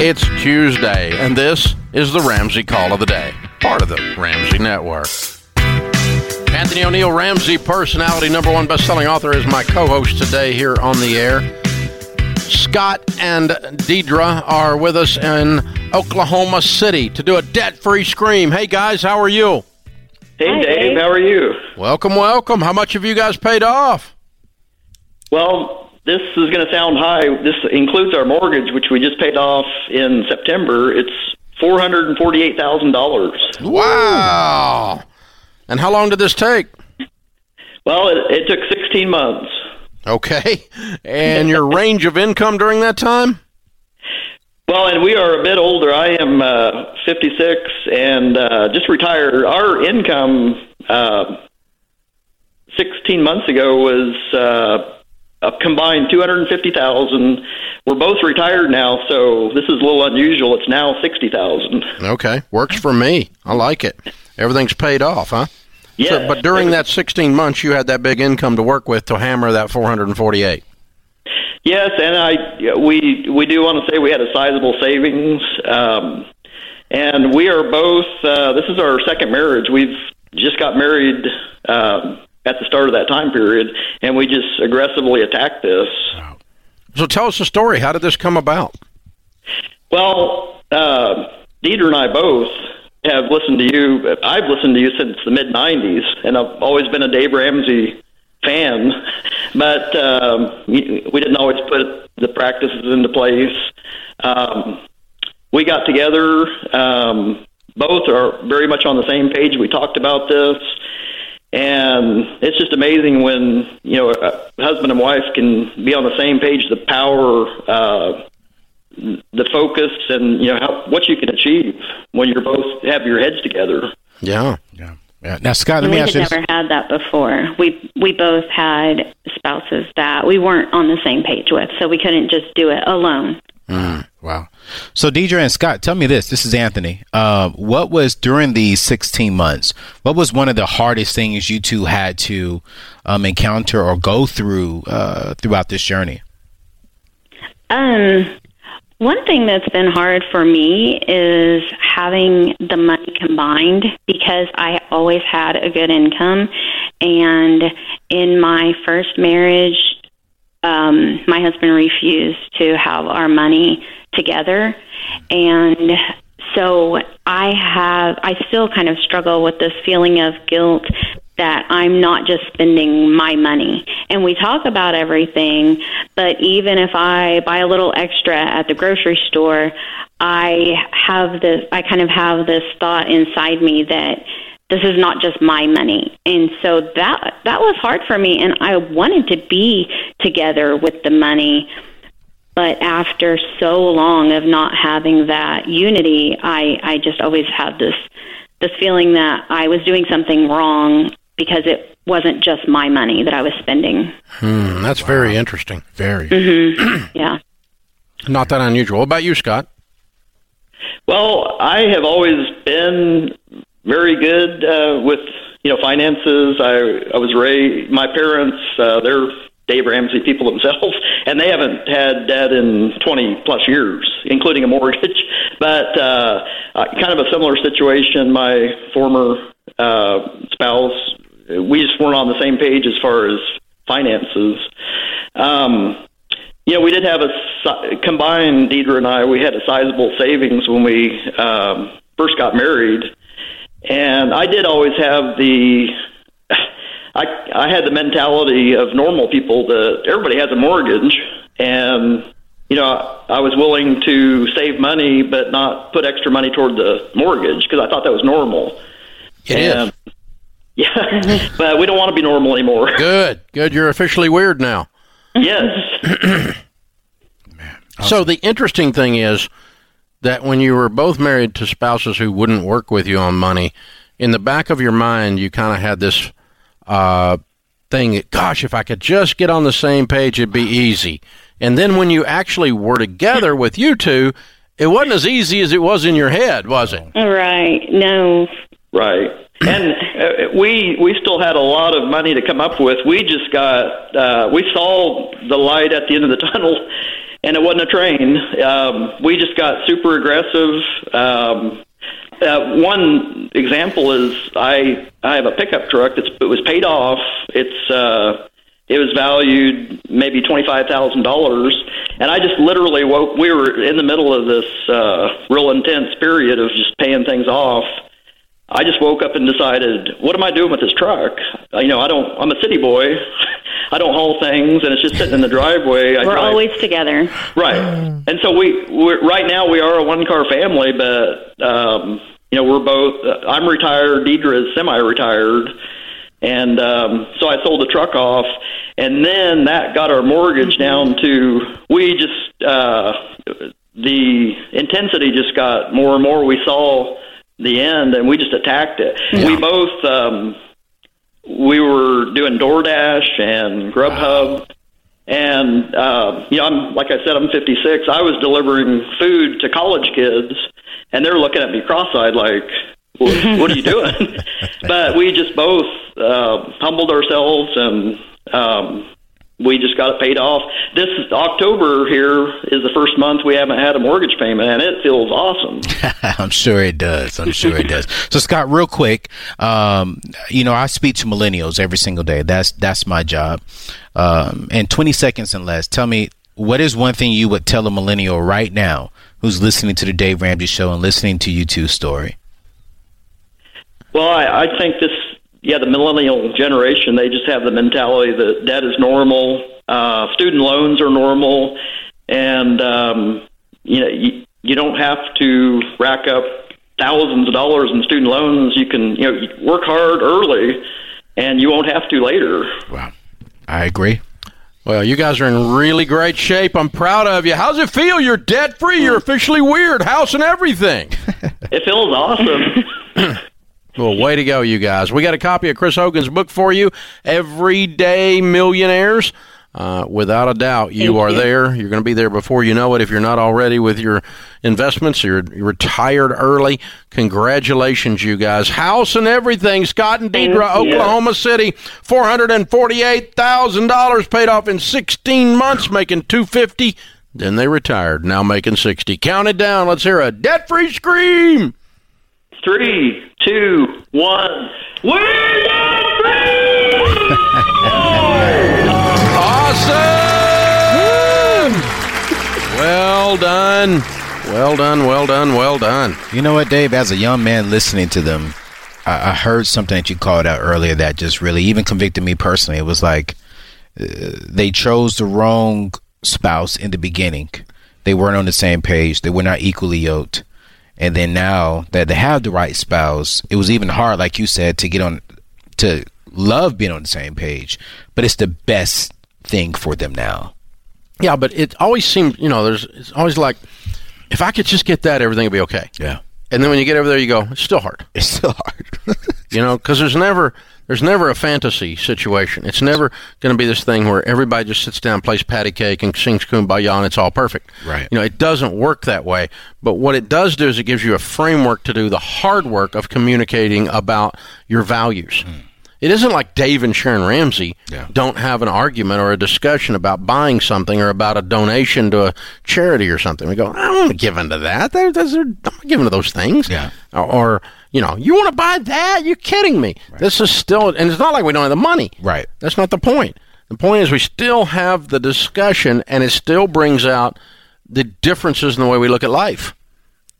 It's Tuesday, and this is the Ramsey Call of the Day, part of the Ramsey Network. Anthony O'Neill Ramsey, personality number one best-selling author, is my co-host today here on the air. Scott and Deidre are with us in Oklahoma City to do a debt-free scream. Hey guys, how are you? Hey Hi, Dave, Dave. how are you? Welcome, welcome. How much have you guys paid off? Well, this is going to sound high. This includes our mortgage, which we just paid off in September. It's four hundred and forty-eight thousand dollars. Wow. And how long did this take? Well, it, it took sixteen months. Okay. And your range of income during that time? Well, and we are a bit older. I am uh, fifty-six and uh, just retired. Our income uh, sixteen months ago was uh, a combined two hundred and fifty thousand. We're both retired now, so this is a little unusual. It's now sixty thousand. Okay. Works for me. I like it. Everything's paid off, huh? Yeah, So, but during that 16 months, you had that big income to work with to hammer that 448. Yes, and I we we do want to say we had a sizable savings, um, and we are both. Uh, this is our second marriage. We've just got married um, at the start of that time period, and we just aggressively attacked this. So tell us the story. How did this come about? Well, uh, Deidre and I both have listened to you. I've listened to you since the mid '90s, and I've always been a Dave Ramsey fan. But um, we we didn't always put the practices into place. Um, we got together. Um, both are very much on the same page. We talked about this. And it's just amazing when you know a husband and wife can be on the same page. The power uh, the focus and you know how, what you can achieve when you're both have your heads together. Yeah. Yeah. yeah. Now, Scott, let me we ask had you this. never had that before. We we both had spouses that we weren't on the same page with, so we couldn't just do it alone. Wow. So, Deidre and Scott, tell me this. This is Anthony. Uh, what was during these 16 months? What was one of the hardest things you two had to um, encounter or go through uh, throughout this journey? Um, one thing that's been hard for me is having the money combined because I always had a good income, and in my first marriage, um, my husband refused to have our money together, and so I have I still kind of struggle with this feeling of guilt that I'm not just spending my money. And we talk about everything, but even if I buy a little extra at the grocery store, I have this I kind of have this thought inside me that this is not just my money. And so that that was hard for me and I wanted to be together with the money. But after so long of not having that unity, I, I just always had this this feeling that I was doing something wrong because it wasn't just my money that I was spending. Hmm, that's very interesting. Very. Yeah. Not that unusual. What about you, Scott? Well, I have always been very good uh, with you know finances. I I was raised. My parents, uh, they're Dave Ramsey people themselves, and they haven't had debt in 20 plus years, including a mortgage. But uh, uh, kind of a similar situation. My former uh, spouse, we just weren't on the same page as far as finances. Um, you know, we did have a combined Deidre and I. We had a sizable savings when we um, first got married, and I did always have the. I I had the mentality of normal people that everybody has a mortgage, and you know I was willing to save money but not put extra money toward the mortgage because I thought that was normal. It is. and, Yeah, but we don't want to be normal anymore. Good. Good. You're officially weird now. yes. So the interesting thing is that when you were both married to spouses who wouldn't work with you on money, in the back of your mind, you kind of had this uh, thing that, gosh, if I could just get on the same page, it'd be easy. And then when you actually were together with you two, it wasn't as easy as it was in your head, was it? Right. No. Right. And uh, we we still had a lot of money to come up with. We just got uh, we saw the light at the end of the tunnel, and it wasn't a train. Um, we just got super aggressive. Um, uh, one example is I I have a pickup truck that's it was paid off. It's uh, it was valued maybe twenty five thousand dollars, and I just literally woke. We were in the middle of this uh, real intense period of just paying things off. I just woke up and decided, what am I doing with this truck? You know, I don't. I'm a city boy. I don't haul things, and it's just sitting in the driveway. I we're drive. always together, right? And so we we're, right now we are a one car family, but um, you know we're both. Uh, I'm retired. Deidre is semi-retired, and um, so I sold the truck off, and then that got our mortgage down to we just uh, the intensity just got more and more. We saw the end, and we just attacked it. Yeah. We both um, we were doing DoorDash and Grubhub. Wow. And uh, you know, I'm like I said, I'm 56. I was delivering food to college kids, and they're looking at me cross-eyed, like, "What, what are you doing?" but we just both uh, humbled ourselves and um, we just got it paid off. This October here is the first month we haven't had a mortgage payment, and it feels awesome. I'm sure it does. I'm sure it does. So, Scott, real quick, um, you know, I speak to millennials every single day. That's that's my job. Um, and 20 seconds and less. Tell me, what is one thing you would tell a millennial right now who's listening to the Dave Ramsey Show and listening to you two's story? Well, I, I think this yeah, the millennial generation, they just have the mentality that debt is normal, uh, student loans are normal, and um, you know you, you don't have to rack up thousands of dollars in student loans. You can you know work hard early, and you won't have to later. Wow, I agree. Well, you guys are in really great shape. I'm proud of you. How's it feel? You're debt free. You're officially weird. House and everything. it feels awesome. Well, way to go, you guys. We got a copy of Chris Hogan's book for you, Everyday Millionaires. Uh, without a doubt, you Thank are you. there. You're going to be there before you know it. If you're not already with your investments, you're, you're retired early. Congratulations, you guys. House and everything. Scott and Deidre, Oklahoma City, four hundred and forty-eight thousand dollars paid off in sixteen months, making two fifty. Then they retired, now making sixty. Count it down. Let's hear a debt-free scream. Three, two, one. We're free! awesome! well done. Well done, well done, well done. You know what, Dave? As a young man listening to them, I, I heard something that you called out earlier that just really even convicted me personally. It was like uh, they chose the wrong spouse in the beginning. They weren't on the same page. They were not equally yoked. And then now that they have the right spouse, it was even hard, like you said, to get on to love being on the same page. But it's the best thing for them now. Yeah, but it always seems, you know, there's it's always like if I could just get that, everything would be okay. Yeah. And then when you get over there, you go, it's still hard. It's still hard. you know, because there's never there's never a fantasy situation. It's never going to be this thing where everybody just sits down, plays patty cake, and sings kumbaya, and it's all perfect. Right. You know, it doesn't work that way. But what it does do is it gives you a framework to do the hard work of communicating about your values. Mm. It isn't like Dave and Sharon Ramsey yeah. don't have an argument or a discussion about buying something or about a donation to a charity or something. We go, I don't want to give into that. They're, they're, I'm not giving to those things. Yeah. Or, or you know, you want to buy that? You're kidding me. Right. This is still, and it's not like we don't have the money. Right. That's not the point. The point is we still have the discussion, and it still brings out the differences in the way we look at life,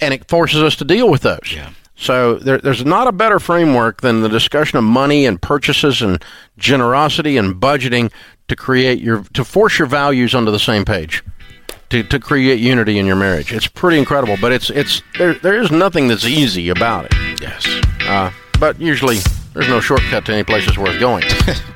and it forces us to deal with those. Yeah. So there, there's not a better framework than the discussion of money and purchases and generosity and budgeting to create your to force your values onto the same page. To, to create unity in your marriage, it's pretty incredible. But it's it's there. There is nothing that's easy about it. Yes. Uh, but usually there's no shortcut to any place that's worth going.